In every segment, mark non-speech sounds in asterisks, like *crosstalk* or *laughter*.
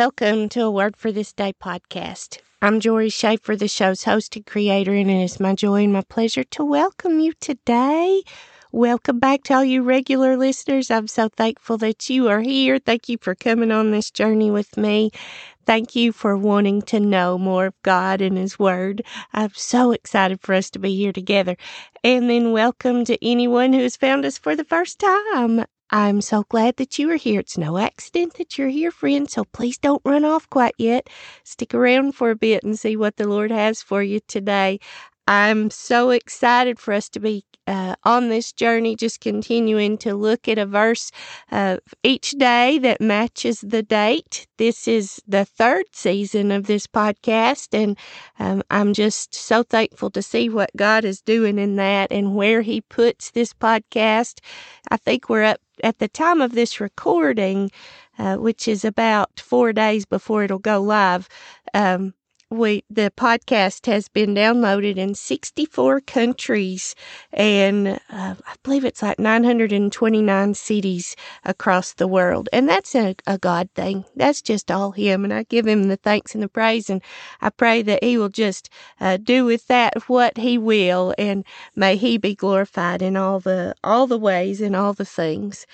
Welcome to a Word for This Day podcast. I'm Jori Shaffer, the show's host and creator, and it is my joy and my pleasure to welcome you today. Welcome back to all you regular listeners. I'm so thankful that you are here. Thank you for coming on this journey with me. Thank you for wanting to know more of God and His Word. I'm so excited for us to be here together. And then welcome to anyone who has found us for the first time. I'm so glad that you are here. It's no accident that you're here, friend, so please don't run off quite yet. Stick around for a bit and see what the Lord has for you today. I'm so excited for us to be uh, on this journey, just continuing to look at a verse uh, each day that matches the date. This is the third season of this podcast, and um, I'm just so thankful to see what God is doing in that and where He puts this podcast. I think we're up at the time of this recording, uh, which is about four days before it'll go live. Um, we the podcast has been downloaded in 64 countries and uh, I believe it's like 929 cities across the world. And that's a, a, God thing. That's just all Him. And I give Him the thanks and the praise. And I pray that He will just uh, do with that what He will. And may He be glorified in all the, all the ways and all the things.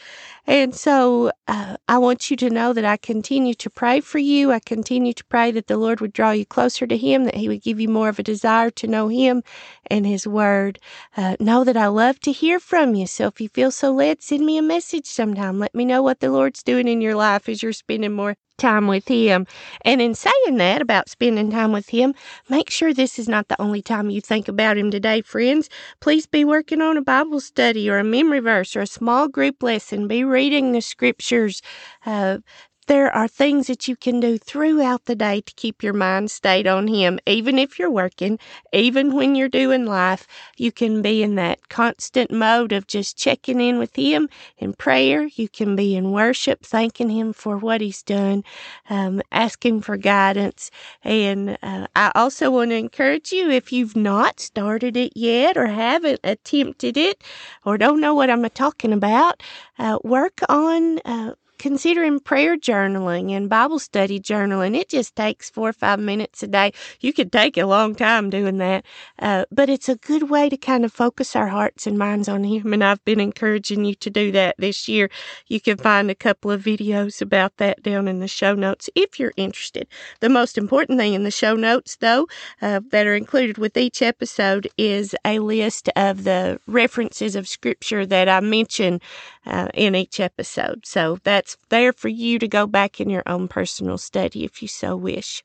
And so uh, I want you to know that I continue to pray for you. I continue to pray that the Lord would draw you closer to Him, that He would give you more of a desire to know Him and His Word. Uh, know that I love to hear from you. So if you feel so led, send me a message sometime. Let me know what the Lord's doing in your life as you're spending more time with Him. And in saying that about spending time with Him, make sure this is not the only time you think about Him today, friends. Please be working on a Bible study or a memory verse or a small group lesson. Be reading the scriptures. Uh, there are things that you can do throughout the day to keep your mind stayed on Him. Even if you're working, even when you're doing life, you can be in that constant mode of just checking in with Him in prayer. You can be in worship, thanking Him for what He's done, um, asking for guidance. And uh, I also want to encourage you if you've not started it yet or haven't attempted it or don't know what I'm talking about, uh, work on. Uh, considering prayer journaling and Bible study journaling. It just takes four or five minutes a day. You could take a long time doing that, uh, but it's a good way to kind of focus our hearts and minds on Him. And I've been encouraging you to do that this year. You can find a couple of videos about that down in the show notes if you're interested. The most important thing in the show notes, though, uh, that are included with each episode is a list of the references of Scripture that I mention uh, in each episode. So that's there for you to go back in your own personal study if you so wish.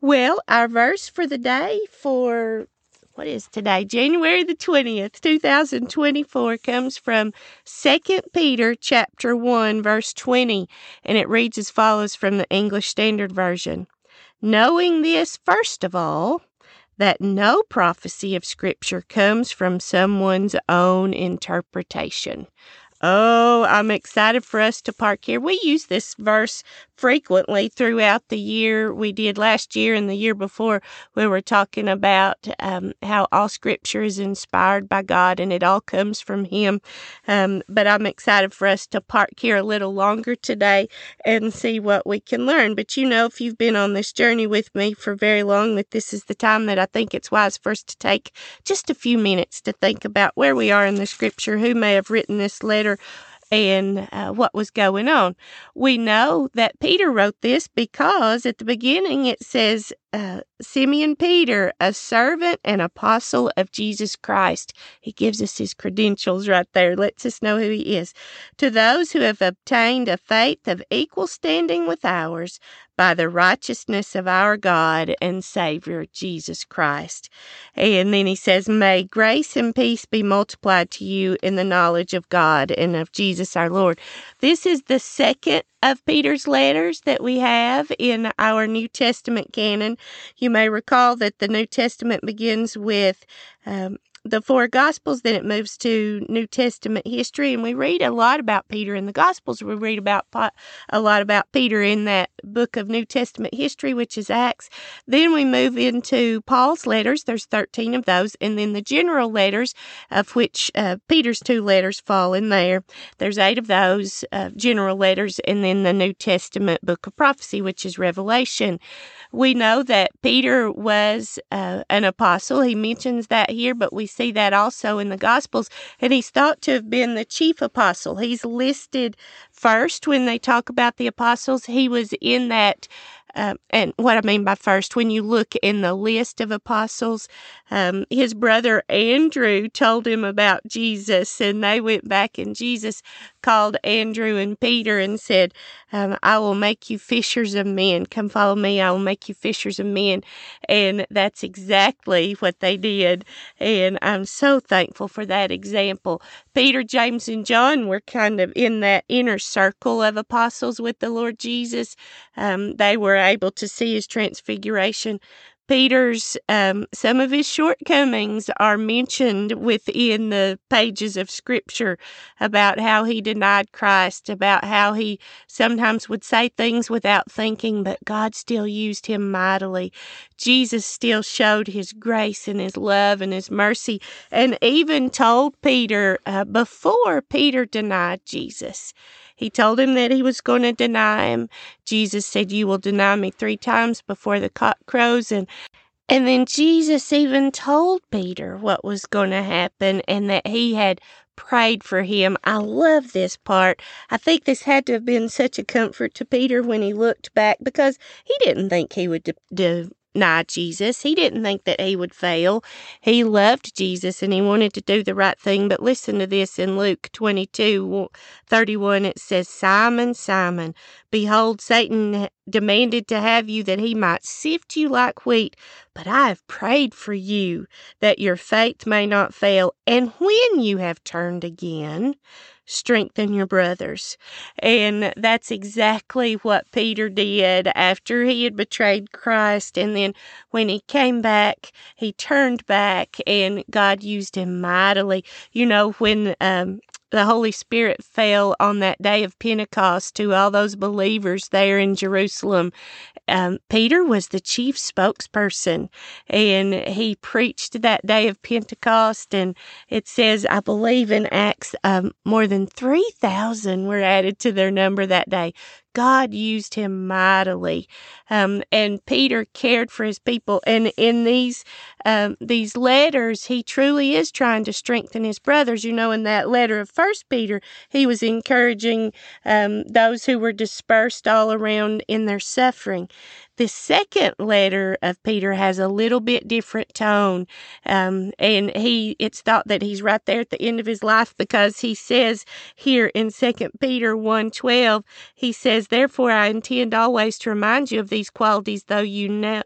Well, our verse for the day for what is today? January the 20th, 2024 comes from 2 Peter chapter 1 verse 20 and it reads as follows from the English Standard Version. Knowing this first of all, that no prophecy of scripture comes from someone's own interpretation. Oh, I'm excited for us to park here. We use this verse frequently throughout the year. We did last year and the year before. We were talking about um, how all scripture is inspired by God and it all comes from Him. Um, but I'm excited for us to park here a little longer today and see what we can learn. But you know, if you've been on this journey with me for very long, that this is the time that I think it's wise for us to take just a few minutes to think about where we are in the scripture, who may have written this letter and uh, what was going on. We know that Peter wrote this because at the beginning it says, uh, Simeon Peter, a servant and apostle of Jesus Christ. He gives us his credentials right there, lets us know who he is. To those who have obtained a faith of equal standing with ours by the righteousness of our God and Savior, Jesus Christ. And then he says, May grace and peace be multiplied to you in the knowledge of God and of Jesus our Lord. This is the second of Peter's letters that we have in our New Testament canon. You may recall that the New Testament begins with um, the four Gospels, then it moves to New Testament history, and we read a lot about Peter in the Gospels. We read about a lot about Peter in that book of New Testament history, which is Acts. Then we move into Paul's letters. There's 13 of those, and then the general letters, of which uh, Peter's two letters fall in there. There's eight of those uh, general letters, and then the New Testament book of prophecy, which is Revelation. We know that Peter was uh, an apostle. He mentions that here, but we see that also in the Gospels. And he's thought to have been the chief apostle. He's listed first when they talk about the apostles. He was in that uh, and what I mean by first, when you look in the list of apostles, um, his brother Andrew told him about Jesus, and they went back, and Jesus called Andrew and Peter and said, um, I will make you fishers of men. Come follow me. I will make you fishers of men. And that's exactly what they did. And I'm so thankful for that example. Peter, James, and John were kind of in that inner circle of apostles with the Lord Jesus. Um, they were able to see his transfiguration. Peter's, um, some of his shortcomings are mentioned within the pages of scripture about how he denied Christ, about how he sometimes would say things without thinking, but God still used him mightily. Jesus still showed his grace and his love and his mercy, and even told Peter uh, before Peter denied Jesus. He told him that he was going to deny him. Jesus said, You will deny me three times before the cock crows. And and then Jesus even told Peter what was going to happen and that he had prayed for him. I love this part. I think this had to have been such a comfort to Peter when he looked back because he didn't think he would de- de- deny Jesus. He didn't think that he would fail. He loved Jesus and he wanted to do the right thing. But listen to this in Luke 22 31. It says, Simon, Simon, behold, Satan demanded to have you that he might sift you like wheat. But I have prayed for you that your faith may not fail. And when you have turned again, strengthen your brothers. And that's exactly what Peter did after he had betrayed Christ. And then when he came back, he turned back and God used him mightily. You know, when um, the Holy Spirit fell on that day of Pentecost to all those believers there in Jerusalem. Um, Peter was the chief spokesperson and he preached that day of Pentecost. And it says, I believe in Acts, um, more than 3,000 were added to their number that day. God used him mightily. Um, and Peter cared for his people. And in these, um, these letters, he truly is trying to strengthen his brothers. You know, in that letter of First Peter, he was encouraging um, those who were dispersed all around in their suffering. The second letter of Peter has a little bit different tone, um, and he it's thought that he's right there at the end of his life because he says here in Second Peter one twelve, he says, "Therefore I intend always to remind you of these qualities, though you know."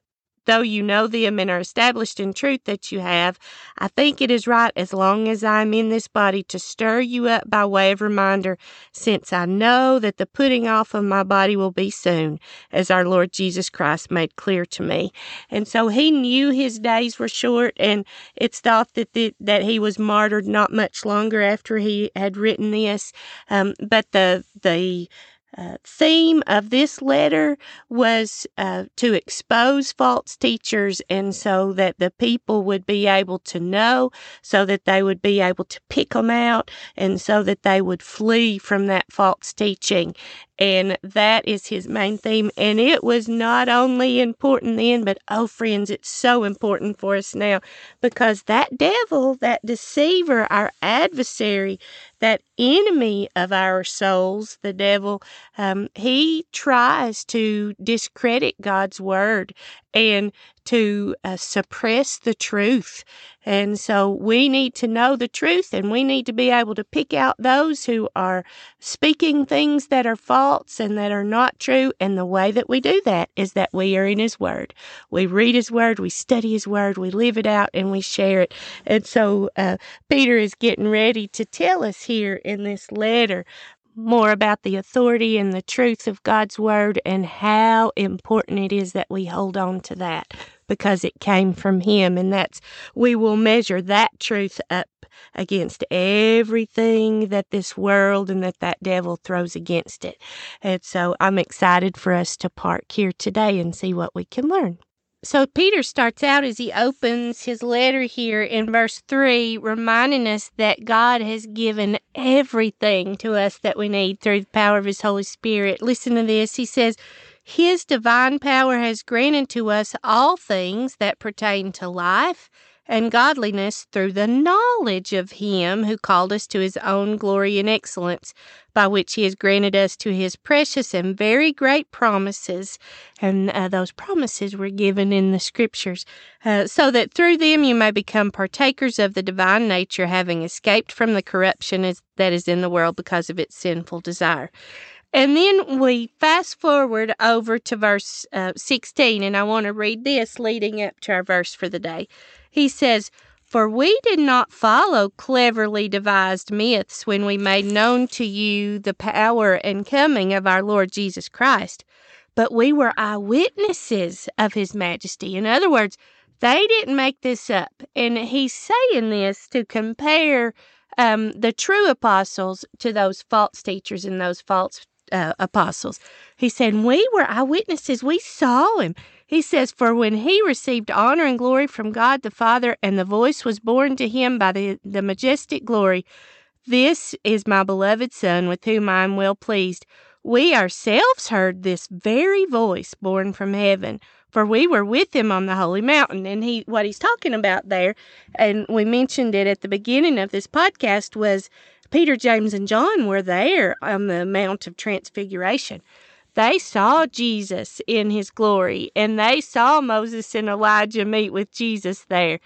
Though you know them and are established in truth that you have, I think it is right as long as I am in this body to stir you up by way of reminder, since I know that the putting off of my body will be soon, as our Lord Jesus Christ made clear to me. And so he knew his days were short, and it's thought that the, that he was martyred not much longer after he had written this. Um, but the the uh, theme of this letter was uh, to expose false teachers and so that the people would be able to know, so that they would be able to pick them out, and so that they would flee from that false teaching. And that is his main theme. And it was not only important then, but oh, friends, it's so important for us now because that devil, that deceiver, our adversary, that enemy of our souls, the devil, um, he tries to discredit God's word and to uh, suppress the truth. And so we need to know the truth and we need to be able to pick out those who are speaking things that are false and that are not true. And the way that we do that is that we are in His Word. We read His Word, we study His Word, we live it out, and we share it. And so uh, Peter is getting ready to tell us here in this letter more about the authority and the truth of God's Word and how important it is that we hold on to that because it came from Him. And that's, we will measure that truth up against everything that this world and that that devil throws against it. And so I'm excited for us to park here today and see what we can learn. So Peter starts out as he opens his letter here in verse 3, reminding us that God has given everything to us that we need through the power of his Holy Spirit. Listen to this. He says, His divine power has granted to us all things that pertain to life and godliness through the knowledge of him who called us to his own glory and excellence, by which he has granted us to his precious and very great promises. And uh, those promises were given in the scriptures, uh, so that through them you may become partakers of the divine nature, having escaped from the corruption that is in the world because of its sinful desire. And then we fast forward over to verse uh, 16, and I want to read this leading up to our verse for the day. He says, For we did not follow cleverly devised myths when we made known to you the power and coming of our Lord Jesus Christ, but we were eyewitnesses of his majesty. In other words, they didn't make this up. And he's saying this to compare um, the true apostles to those false teachers and those false uh, apostles. He said, We were eyewitnesses. We saw him. He says, For when he received honor and glory from God the Father, and the voice was borne to him by the, the majestic glory, This is my beloved Son, with whom I am well pleased. We ourselves heard this very voice borne from heaven, for we were with him on the holy mountain. And he, what he's talking about there, and we mentioned it at the beginning of this podcast, was Peter, James, and John were there on the Mount of Transfiguration. They saw Jesus in his glory, and they saw Moses and Elijah meet with Jesus there.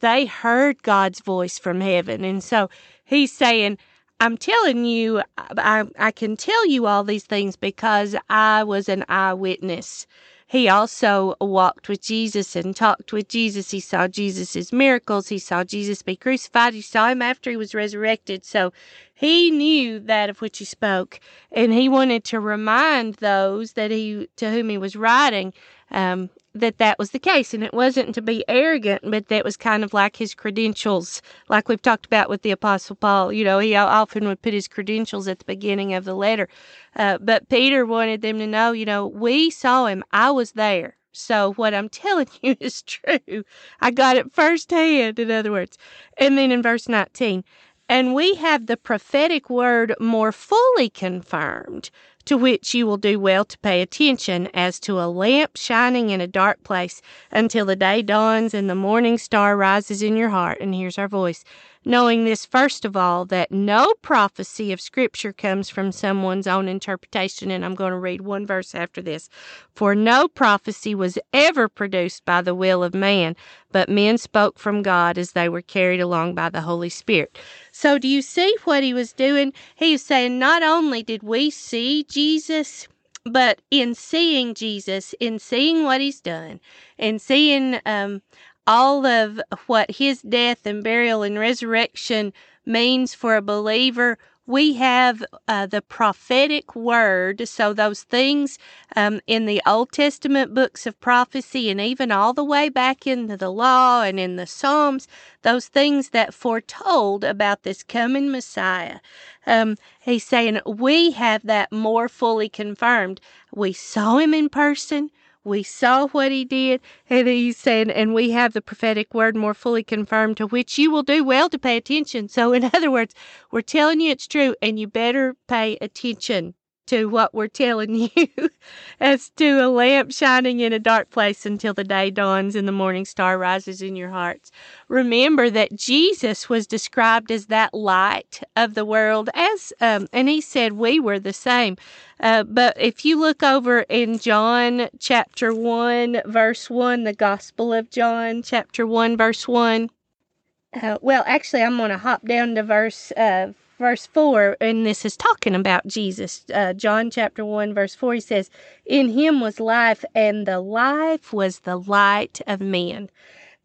They heard God's voice from heaven. And so he's saying, I'm telling you, I, I can tell you all these things because I was an eyewitness he also walked with Jesus and talked with Jesus. He saw Jesus' miracles. He saw Jesus be crucified. He saw him after he was resurrected. So he knew that of which he spoke. And he wanted to remind those that he, to whom he was writing, um, that that was the case. And it wasn't to be arrogant, but that was kind of like his credentials, like we've talked about with the Apostle Paul. You know, he often would put his credentials at the beginning of the letter. Uh, but Peter wanted them to know, you know, we saw him. I was there. So what I'm *laughs* telling you is true. I got it firsthand, in other words. And then in verse 19, and we have the prophetic word more fully confirmed, to which you will do well to pay attention as to a lamp shining in a dark place until the day dawns and the morning star rises in your heart. And hears our voice. Knowing this first of all that no prophecy of scripture comes from someone's own interpretation and i'm going to read one verse after this. For no prophecy was ever produced by the will of man but men spoke from god as they were carried along by the holy spirit. So do you see what he was doing? He was saying not only did we see jesus but in seeing Jesus, in seeing what he's done, in seeing um, all of what his death and burial and resurrection means for a believer. We have uh, the prophetic word. So, those things um, in the Old Testament books of prophecy, and even all the way back into the law and in the Psalms, those things that foretold about this coming Messiah. Um, he's saying we have that more fully confirmed. We saw him in person. We saw what he did, and he said, and we have the prophetic word more fully confirmed, to which you will do well to pay attention. So, in *laughs* other words, we're telling you it's true, and you better pay attention to what we're telling *laughs* you as to a lamp shining in a dark place until the day dawns and the morning star rises in your hearts. Remember that Jesus was described as that light of the world, as um, and he said we were the same. Uh, but if you look over in John chapter 1, verse 1, the Gospel of John, chapter 1, verse 1. Uh, well, actually, I'm going to hop down to verse uh, verse 4, and this is talking about Jesus. Uh, John chapter 1, verse 4, he says, In him was life, and the life was the light of men.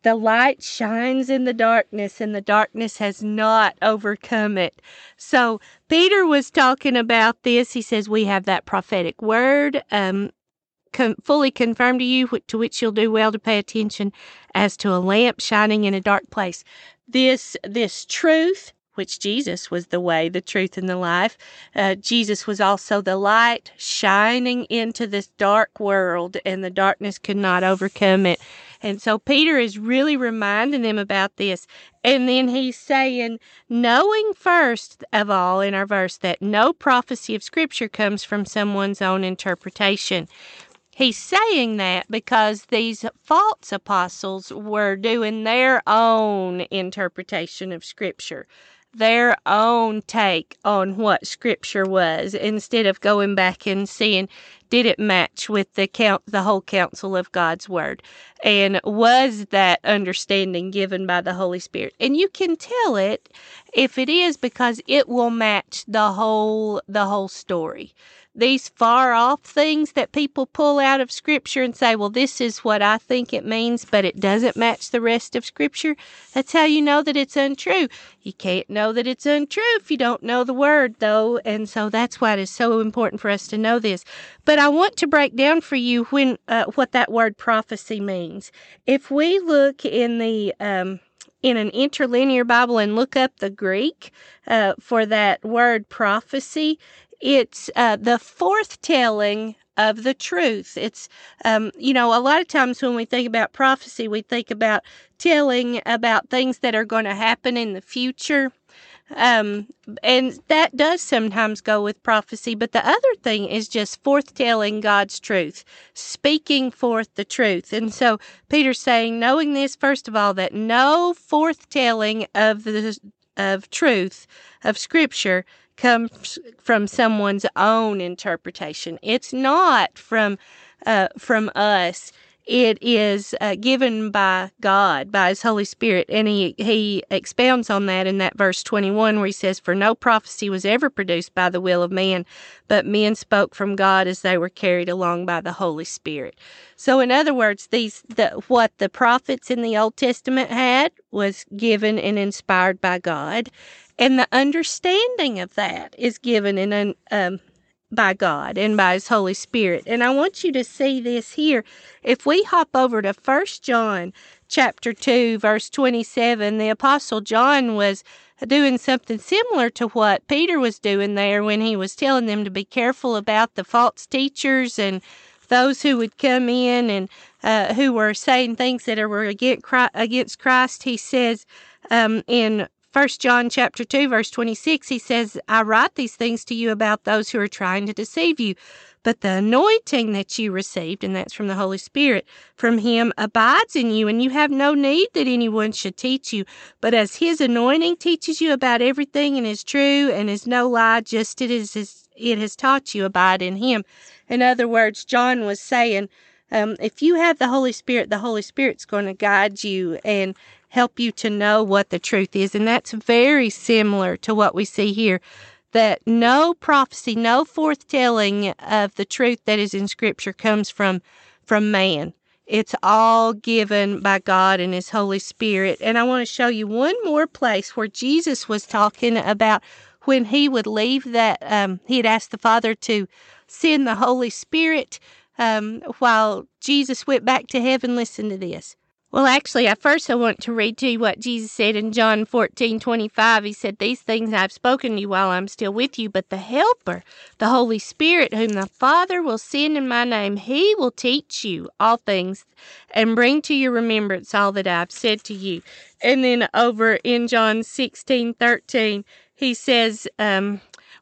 The light shines in the darkness, and the darkness has not overcome it. So Peter was talking about this. He says we have that prophetic word. Um, fully confirmed to you, to which you'll do well to pay attention as to a lamp shining in a dark place. This, this truth, which Jesus was the way, the truth, and the life. Uh, Jesus was also the light shining into this dark world, and the darkness could not overcome it. And so Peter is really reminding them about this. And then he's saying, knowing first of all in our verse that no prophecy of Scripture comes from someone's own interpretation. He's saying that because these false apostles were doing their own interpretation of Scripture, their own take on what Scripture was, instead of going back and seeing did it match with the count, the whole counsel of God's Word, and was that understanding given by the Holy Spirit. And you can tell it if it is because it will match the whole the whole story these far off things that people pull out of Scripture and say, well, this is what I think it means, but it doesn't match the rest of Scripture, that's how you know that it's untrue. You can't know that it's untrue if you don't know the Word, though, and so that's why it is so important for us to know this. But I want to break down for you when uh, what that word prophecy means. If we look in the um, in an interlinear Bible and look up the Greek uh, for that word prophecy, it's uh, the forthtelling of the truth. It's, um, you know, a lot of times when we think about prophecy, we think about telling about things that are going to happen in the future. Um, and that does sometimes go with prophecy, but the other thing is just forthtelling God's truth, speaking forth the truth. And so Peter's saying, knowing this, first of all, that no forthtelling of the of truth of scripture comes from someone's own interpretation. It's not from uh, from us. It is uh, given by God, by His Holy Spirit, and He He expounds on that in that verse twenty one, where He says, "For no prophecy was ever produced by the will of man, but men spoke from God as they were carried along by the Holy Spirit." So, in other words, these the what the prophets in the Old Testament had was given and inspired by God, and the understanding of that is given in um, by God and by His Holy Spirit. And I want you to see this here. If we hop over to First John chapter 2, verse 27, the Apostle John was doing something similar to what Peter was doing there when he was telling them to be careful about the false teachers and those who would come in and uh, who were saying things that were against Christ. He says um, in First John chapter 2 verse 26 he says, "I write these things to you about those who are trying to deceive you, but the anointing that you received, and that's from the Holy Spirit, from him abides in you, and you have no need that anyone should teach you, but as his anointing teaches you about everything and is true and is no lie, just it is it has taught you abide in him." In other words, John was saying, um, if you have the Holy Spirit, the Holy Spirit's going to guide you and help you to know what the truth is. And that's very similar to what we see here that no prophecy, no forthtelling of the truth that is in Scripture comes from, from man. It's all given by God and His Holy Spirit. And I want to show you one more place where Jesus was talking about when He would leave that, um, He had asked the Father to send the Holy Spirit um, while Jesus went back to heaven. Listen to this. Well, actually, at first I want to read to you what Jesus said in John 14 25. He said, These things I've spoken to you while I'm still with you, but the Helper, the Holy Spirit, whom the Father will send in my name, he will teach you all things and bring to your remembrance all that I've said to you. And then over in John 16 13, he says, um,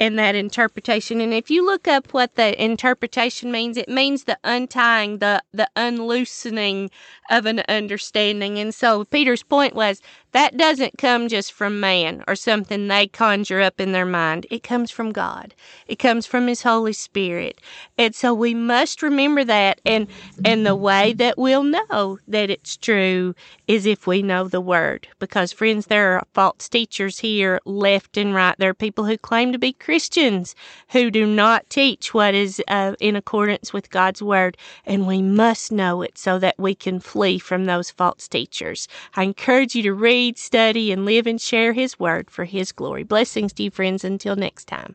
in that interpretation. And if you look up what the interpretation means, it means the untying, the the unloosening of an understanding. And so Peter's point was That doesn't come just from man or something they conjure up in their mind. It comes from God. It comes from His Holy Spirit. And so we must remember that. And, and the way that we'll know that it's true is if we know the Word. Because, friends, there are false teachers here left and right. There are people who claim to be Christians who do not teach what is uh, in accordance with God's Word. And we must know it so that we can flee from those false teachers. I encourage you to read, study, and live and share His Word for His glory. Blessings you, friends. Until next time.